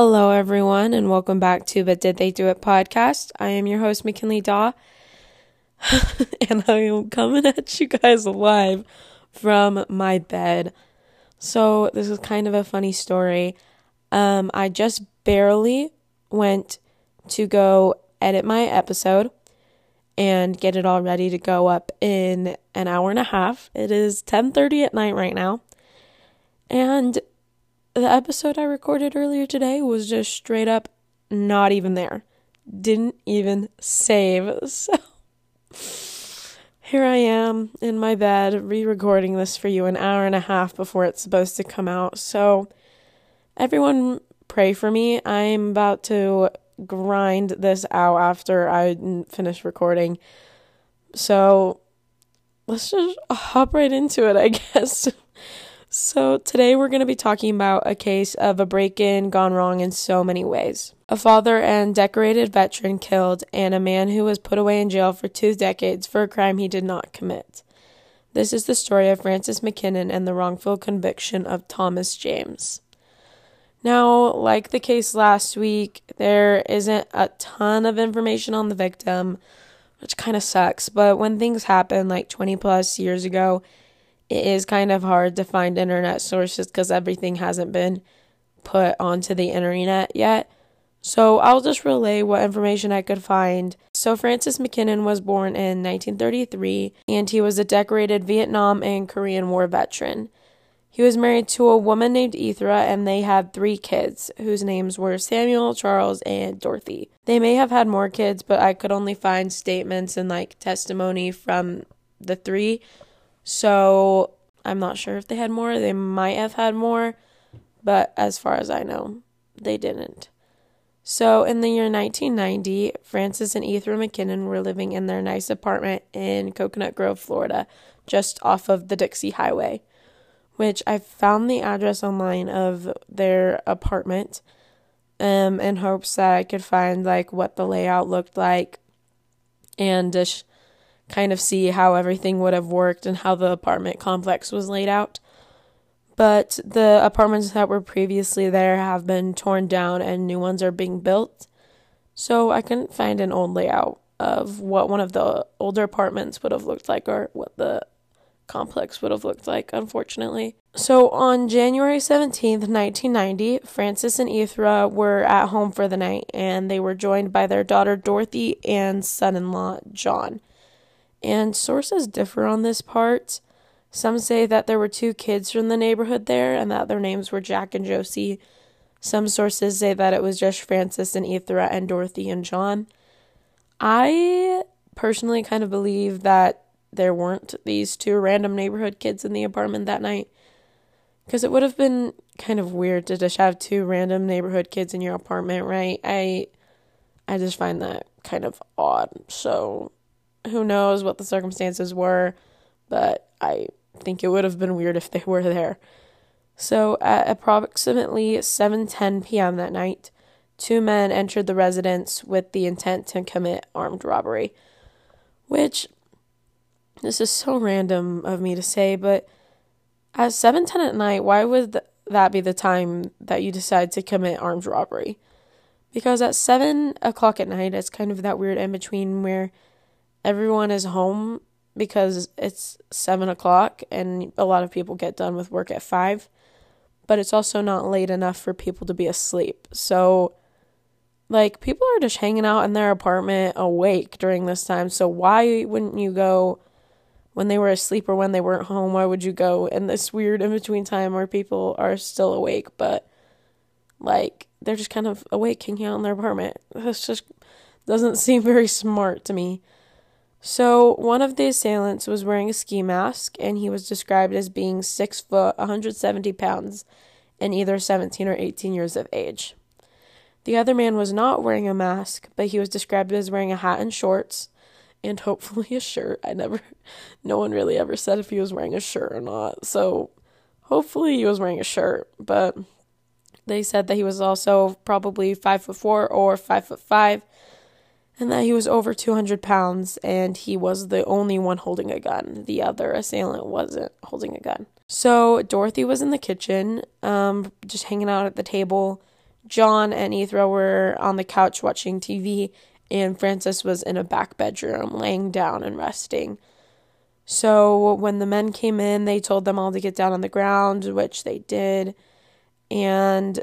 Hello, everyone, and welcome back to the Did They Do It podcast. I am your host, McKinley Daw, and I am coming at you guys live from my bed. So, this is kind of a funny story. Um, I just barely went to go edit my episode and get it all ready to go up in an hour and a half. It is 10:30 at night right now. And the episode I recorded earlier today was just straight up not even there. Didn't even save. So here I am in my bed re recording this for you an hour and a half before it's supposed to come out. So everyone pray for me. I'm about to grind this out after I finish recording. So let's just hop right into it, I guess. So, today we're going to be talking about a case of a break in gone wrong in so many ways. A father and decorated veteran killed, and a man who was put away in jail for two decades for a crime he did not commit. This is the story of Francis McKinnon and the wrongful conviction of Thomas James. Now, like the case last week, there isn't a ton of information on the victim, which kind of sucks, but when things happen like 20 plus years ago, it is kind of hard to find internet sources because everything hasn't been put onto the internet yet. So I'll just relay what information I could find. So Francis McKinnon was born in 1933 and he was a decorated Vietnam and Korean War veteran. He was married to a woman named Ethra and they had three kids whose names were Samuel, Charles, and Dorothy. They may have had more kids, but I could only find statements and like testimony from the three. So I'm not sure if they had more. They might have had more, but as far as I know, they didn't. So in the year 1990, Francis and Ethra McKinnon were living in their nice apartment in Coconut Grove, Florida, just off of the Dixie Highway, which I found the address online of their apartment um, in hopes that I could find like what the layout looked like and kind of see how everything would have worked and how the apartment complex was laid out. But the apartments that were previously there have been torn down and new ones are being built. So I couldn't find an old layout of what one of the older apartments would have looked like or what the complex would have looked like, unfortunately. So on January 17th, 1990, Francis and Ethra were at home for the night and they were joined by their daughter Dorothy and son in law John. And sources differ on this part. Some say that there were two kids from the neighborhood there and that their names were Jack and Josie. Some sources say that it was just Francis and Ethra and Dorothy and John. I personally kind of believe that there weren't these two random neighborhood kids in the apartment that night. Because it would have been kind of weird to just have two random neighborhood kids in your apartment, right? I I just find that kind of odd. So who knows what the circumstances were, but I think it would have been weird if they were there. So at approximately 7:10 p.m. that night, two men entered the residence with the intent to commit armed robbery. Which this is so random of me to say, but at 7:10 at night, why would that be the time that you decide to commit armed robbery? Because at 7 o'clock at night, it's kind of that weird in between where everyone is home because it's seven o'clock and a lot of people get done with work at five, but it's also not late enough for people to be asleep. So, like, people are just hanging out in their apartment awake during this time. So, why wouldn't you go when they were asleep or when they weren't home? Why would you go in this weird in between time where people are still awake, but like they're just kind of awake hanging out in their apartment? This just doesn't seem very smart to me. So, one of the assailants was wearing a ski mask, and he was described as being 6 foot, 170 pounds, and either 17 or 18 years of age. The other man was not wearing a mask, but he was described as wearing a hat and shorts, and hopefully a shirt. I never, no one really ever said if he was wearing a shirt or not, so hopefully he was wearing a shirt, but they said that he was also probably 5 foot 4 or 5 foot 5 and that he was over 200 pounds and he was the only one holding a gun. The other assailant wasn't holding a gun. So Dorothy was in the kitchen, um, just hanging out at the table. John and Ethra were on the couch watching TV, and Francis was in a back bedroom laying down and resting. So when the men came in, they told them all to get down on the ground, which they did. And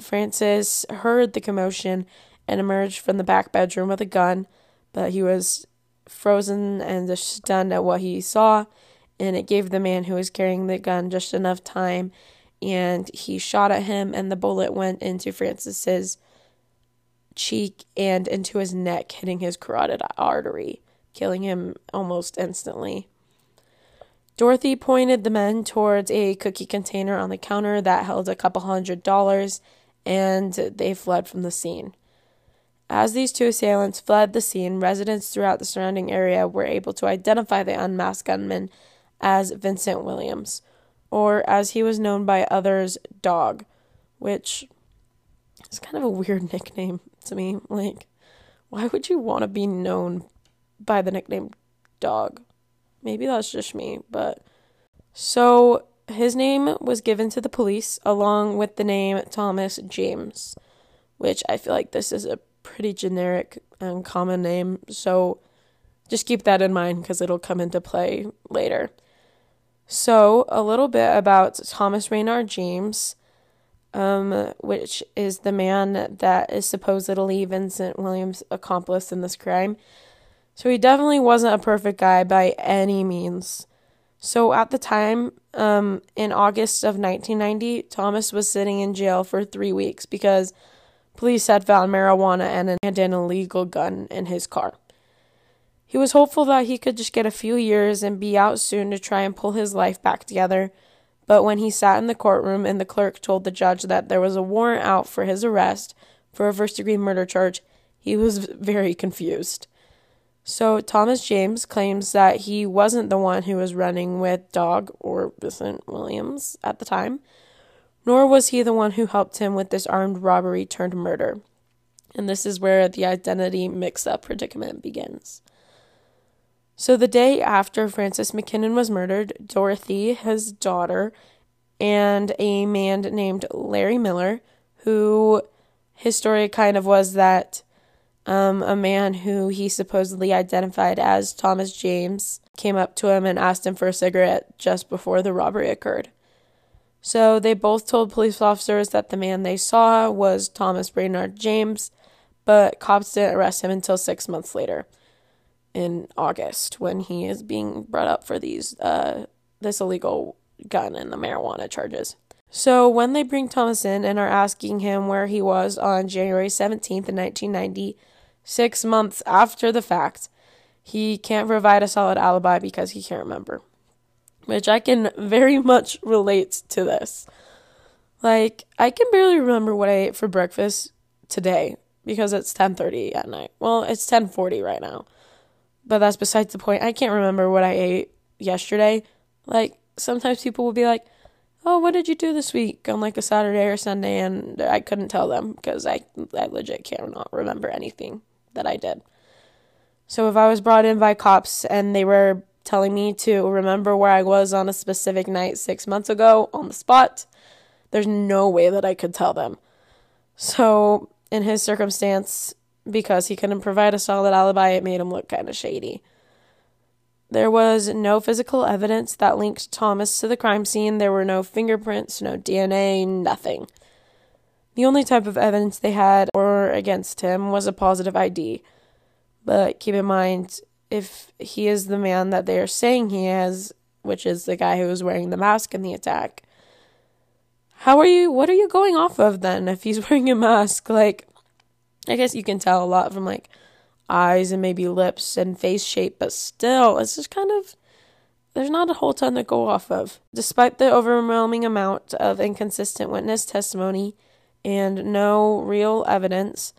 Francis heard the commotion and emerged from the back bedroom with a gun, but he was frozen and stunned at what he saw. And it gave the man who was carrying the gun just enough time. And he shot at him, and the bullet went into Francis's cheek and into his neck, hitting his carotid artery, killing him almost instantly. Dorothy pointed the men towards a cookie container on the counter that held a couple hundred dollars, and they fled from the scene. As these two assailants fled the scene, residents throughout the surrounding area were able to identify the unmasked gunman as Vincent Williams, or as he was known by others, Dog, which is kind of a weird nickname to me. Like, why would you want to be known by the nickname Dog? Maybe that's just me, but so his name was given to the police along with the name Thomas James, which I feel like this is a pretty generic and common name. So just keep that in mind because it'll come into play later. So, a little bit about Thomas Raynard James, um, which is the man that is supposedly Vincent Williams' accomplice in this crime. So he definitely wasn't a perfect guy by any means. So at the time, um, in August of 1990, Thomas was sitting in jail for three weeks because police had found marijuana and an, and an illegal gun in his car. He was hopeful that he could just get a few years and be out soon to try and pull his life back together. But when he sat in the courtroom and the clerk told the judge that there was a warrant out for his arrest for a first degree murder charge, he was very confused. So Thomas James claims that he wasn't the one who was running with Dog or Vincent Williams at the time, nor was he the one who helped him with this armed robbery turned murder. And this is where the identity mix up predicament begins. So the day after Francis McKinnon was murdered, Dorothy, his daughter, and a man named Larry Miller, who his story kind of was that um, a man who he supposedly identified as Thomas James came up to him and asked him for a cigarette just before the robbery occurred. So they both told police officers that the man they saw was Thomas Raynard James, but cops didn't arrest him until six months later, in August, when he is being brought up for these uh, this illegal gun and the marijuana charges. So when they bring Thomas in and are asking him where he was on January 17th in 1990, six months after the fact, he can't provide a solid alibi because he can't remember. Which I can very much relate to this. Like, I can barely remember what I ate for breakfast today because it's 10:30 at night. Well, it's 10:40 right now. But that's besides the point. I can't remember what I ate yesterday. Like sometimes people will be like, "Oh, what did you do this week on like a Saturday or Sunday?" and I couldn't tell them because I I legit cannot remember anything that I did. So if I was brought in by cops and they were telling me to remember where I was on a specific night six months ago on the spot, there's no way that I could tell them. So, in his circumstance, because he couldn't provide a solid alibi, it made him look kind of shady. There was no physical evidence that linked Thomas to the crime scene. There were no fingerprints, no DNA, nothing. The only type of evidence they had or against him was a positive ID. But keep in mind, if he is the man that they are saying he is, which is the guy who was wearing the mask in the attack, how are you, what are you going off of then if he's wearing a mask? Like, I guess you can tell a lot from like eyes and maybe lips and face shape, but still, it's just kind of there's not a whole ton to go off of. Despite the overwhelming amount of inconsistent witness testimony, and no real evidence,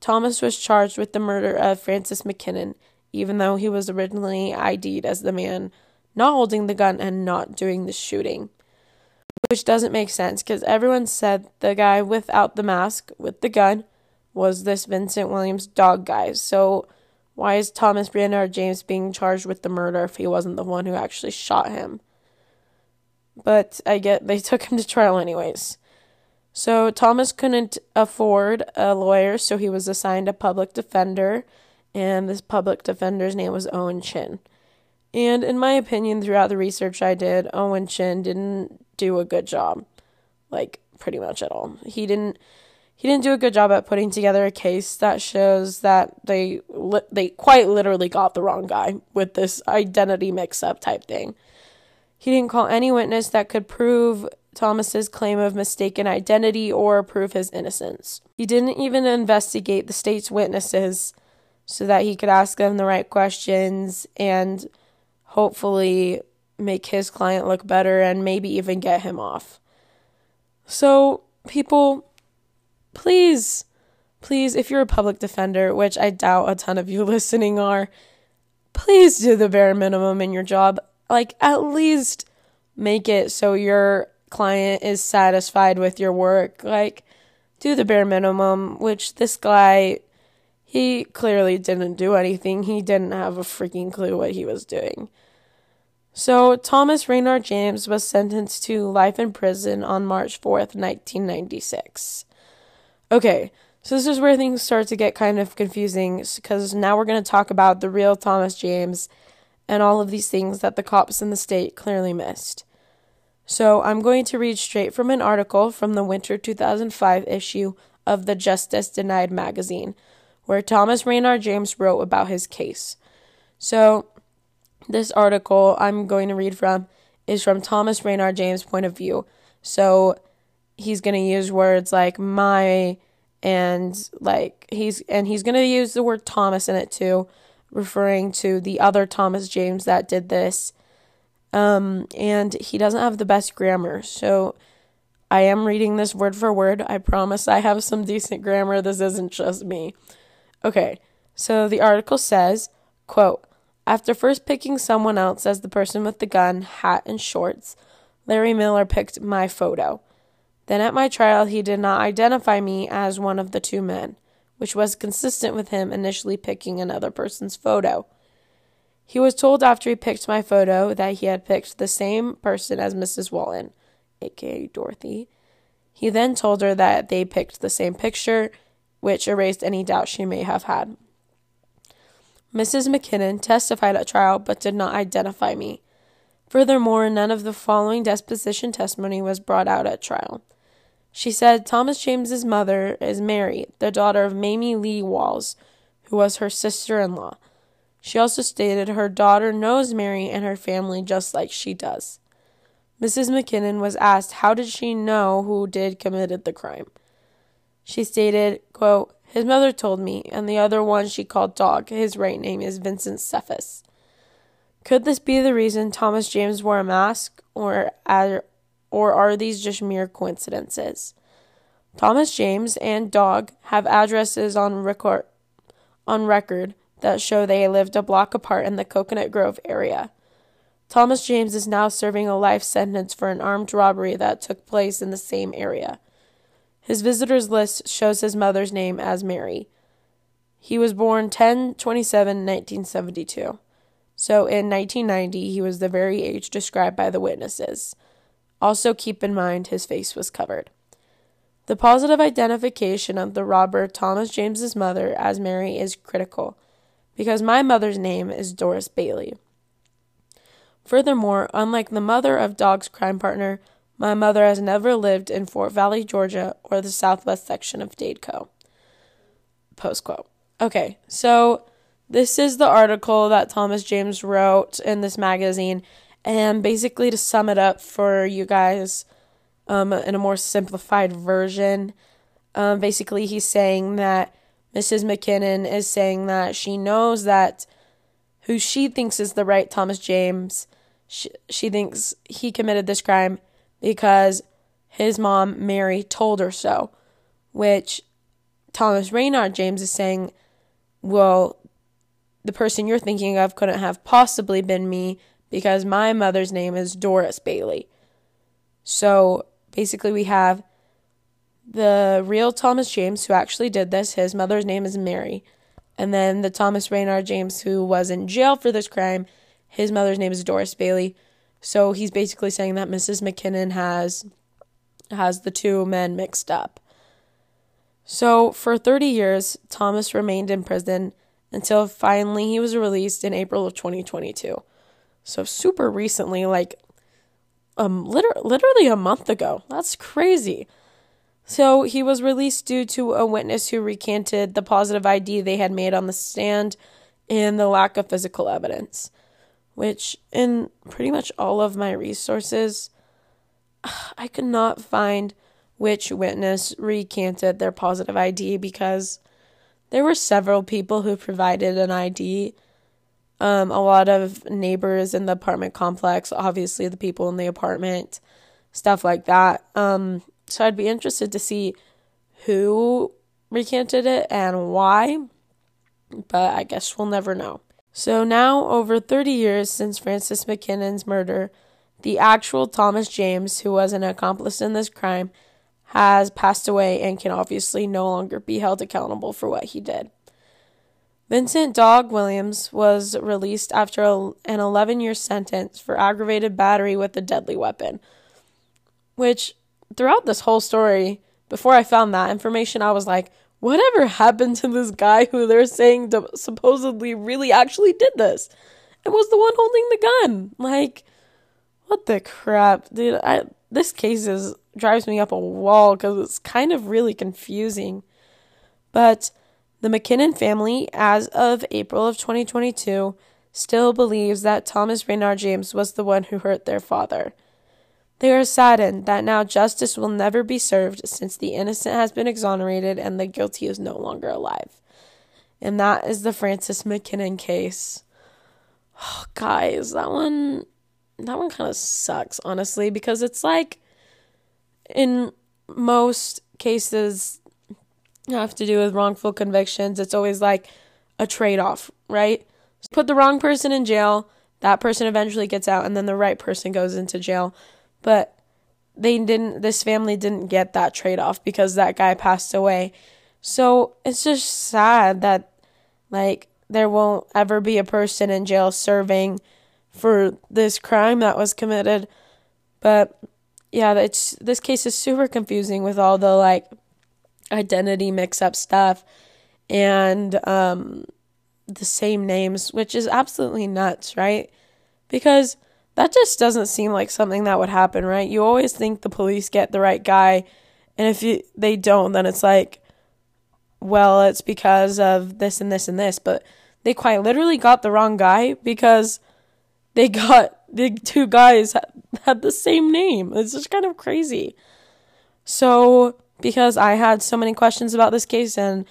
Thomas was charged with the murder of Francis McKinnon, even though he was originally ID'd as the man not holding the gun and not doing the shooting. Which doesn't make sense because everyone said the guy without the mask with the gun was this Vincent Williams dog guy. So why is Thomas Raynard James being charged with the murder if he wasn't the one who actually shot him? But I get they took him to trial anyways. So Thomas couldn't afford a lawyer, so he was assigned a public defender, and this public defender's name was Owen Chin. And in my opinion, throughout the research I did, Owen Chin didn't do a good job, like pretty much at all. He didn't he didn't do a good job at putting together a case that shows that they li- they quite literally got the wrong guy with this identity mix-up type thing. He didn't call any witness that could prove Thomas's claim of mistaken identity or prove his innocence. He didn't even investigate the state's witnesses so that he could ask them the right questions and hopefully make his client look better and maybe even get him off. So, people please, please, if you're a public defender, which I doubt a ton of you listening are, please do the bare minimum in your job. Like, at least make it so your client is satisfied with your work. Like, do the bare minimum, which this guy, he clearly didn't do anything. He didn't have a freaking clue what he was doing. So, Thomas Raynard James was sentenced to life in prison on March 4th, 1996. Okay, so this is where things start to get kind of confusing because now we're going to talk about the real Thomas James and all of these things that the cops in the state clearly missed. So I'm going to read straight from an article from the winter 2005 issue of the Justice Denied magazine, where Thomas Raynard James wrote about his case. So this article I'm going to read from is from Thomas Raynard James' point of view. So he's going to use words like my and like he's and he's going to use the word Thomas in it too, referring to the other Thomas James that did this. Um and he doesn't have the best grammar. So I am reading this word for word. I promise I have some decent grammar. This isn't just me. Okay. So the article says, quote, after first picking someone else as the person with the gun, hat, and shorts, Larry Miller picked my photo. Then at my trial, he did not identify me as one of the two men, which was consistent with him initially picking another person's photo. He was told after he picked my photo that he had picked the same person as Mrs. Wallen, aka Dorothy. He then told her that they picked the same picture, which erased any doubt she may have had. Mrs. McKinnon testified at trial but did not identify me. Furthermore, none of the following deposition testimony was brought out at trial. She said Thomas James's mother is Mary, the daughter of Mamie Lee Walls, who was her sister in law. She also stated her daughter knows Mary and her family just like she does. Mrs. McKinnon was asked how did she know who did committed the crime. She stated, quote, His mother told me, and the other one she called Dog. His right name is Vincent Cephas. Could this be the reason Thomas James wore a mask, or or are these just mere coincidences? Thomas James and Dog have addresses on record, on record that show they lived a block apart in the Coconut Grove area. Thomas James is now serving a life sentence for an armed robbery that took place in the same area. His visitors list shows his mother's name as Mary. He was born 10 27 1972. So in 1990, he was the very age described by the witnesses. Also, keep in mind his face was covered. The positive identification of the robber Thomas James's mother as Mary is critical because my mother's name is Doris Bailey. Furthermore, unlike the mother of Dog's crime partner, my mother has never lived in Fort Valley, Georgia, or the southwest section of Dadeco. Post quote. Okay, so this is the article that Thomas James wrote in this magazine, and basically, to sum it up for you guys um, in a more simplified version, um, basically, he's saying that Mrs. McKinnon is saying that she knows that who she thinks is the right Thomas James, she, she thinks he committed this crime because his mom, Mary, told her so, which Thomas Raynard James is saying, well, the person you're thinking of couldn't have possibly been me because my mother's name is Doris Bailey. So basically, we have the real Thomas James who actually did this. His mother's name is Mary. And then the Thomas Raynard James who was in jail for this crime. His mother's name is Doris Bailey. So he's basically saying that Mrs. McKinnon has has the two men mixed up. So, for 30 years, Thomas remained in prison until finally he was released in April of 2022. So, super recently, like um, liter- literally a month ago. That's crazy. So, he was released due to a witness who recanted the positive ID they had made on the stand and the lack of physical evidence, which, in pretty much all of my resources, I could not find which witness recanted their positive ID because there were several people who provided an ID. Um, a lot of neighbors in the apartment complex, obviously the people in the apartment, stuff like that. Um, so I'd be interested to see who recanted it and why, but I guess we'll never know. So now, over 30 years since Francis McKinnon's murder, the actual Thomas James, who was an accomplice in this crime, has passed away and can obviously no longer be held accountable for what he did. Vincent Dog Williams was released after an 11 year sentence for aggravated battery with a deadly weapon. Which, throughout this whole story, before I found that information, I was like, whatever happened to this guy who they're saying supposedly really actually did this? And was the one holding the gun. Like, what the crap, dude? I this case is drives me up a wall because it's kind of really confusing. But the McKinnon family, as of April of 2022, still believes that Thomas Raynard James was the one who hurt their father. They are saddened that now justice will never be served since the innocent has been exonerated and the guilty is no longer alive. And that is the Francis McKinnon case. Oh, guys, that one that one kind of sucks, honestly, because it's like in most cases have to do with wrongful convictions, it's always like a trade off, right? Put the wrong person in jail, that person eventually gets out, and then the right person goes into jail. But they didn't, this family didn't get that trade off because that guy passed away. So it's just sad that, like, there won't ever be a person in jail serving for this crime that was committed. But yeah, it's this case is super confusing with all the like identity mix up stuff and um the same names, which is absolutely nuts, right? Because that just doesn't seem like something that would happen, right? You always think the police get the right guy, and if you, they don't, then it's like, well, it's because of this and this and this, but they quite literally got the wrong guy because they got the two guys had the same name. It's just kind of crazy. So, because I had so many questions about this case and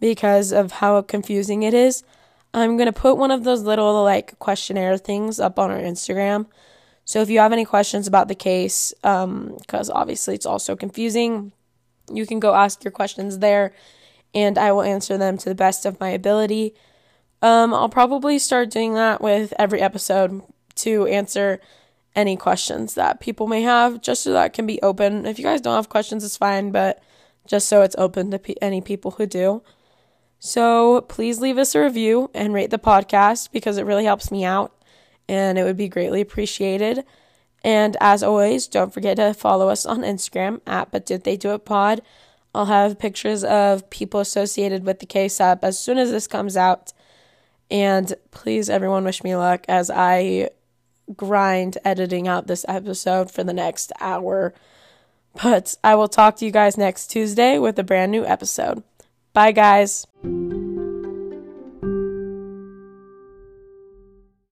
because of how confusing it is, I'm going to put one of those little like questionnaire things up on our Instagram. So if you have any questions about the case, because um, obviously it's also confusing, you can go ask your questions there and I will answer them to the best of my ability. Um, I'll probably start doing that with every episode to answer any questions that people may have, just so that can be open. If you guys don't have questions, it's fine, but just so it's open to any people who do. So please leave us a review and rate the podcast because it really helps me out and it would be greatly appreciated. And as always, don't forget to follow us on Instagram at But Did They Do It Pod. I'll have pictures of people associated with the case up as soon as this comes out. And please, everyone, wish me luck as I grind editing out this episode for the next hour. But I will talk to you guys next Tuesday with a brand new episode. Bye, guys thank you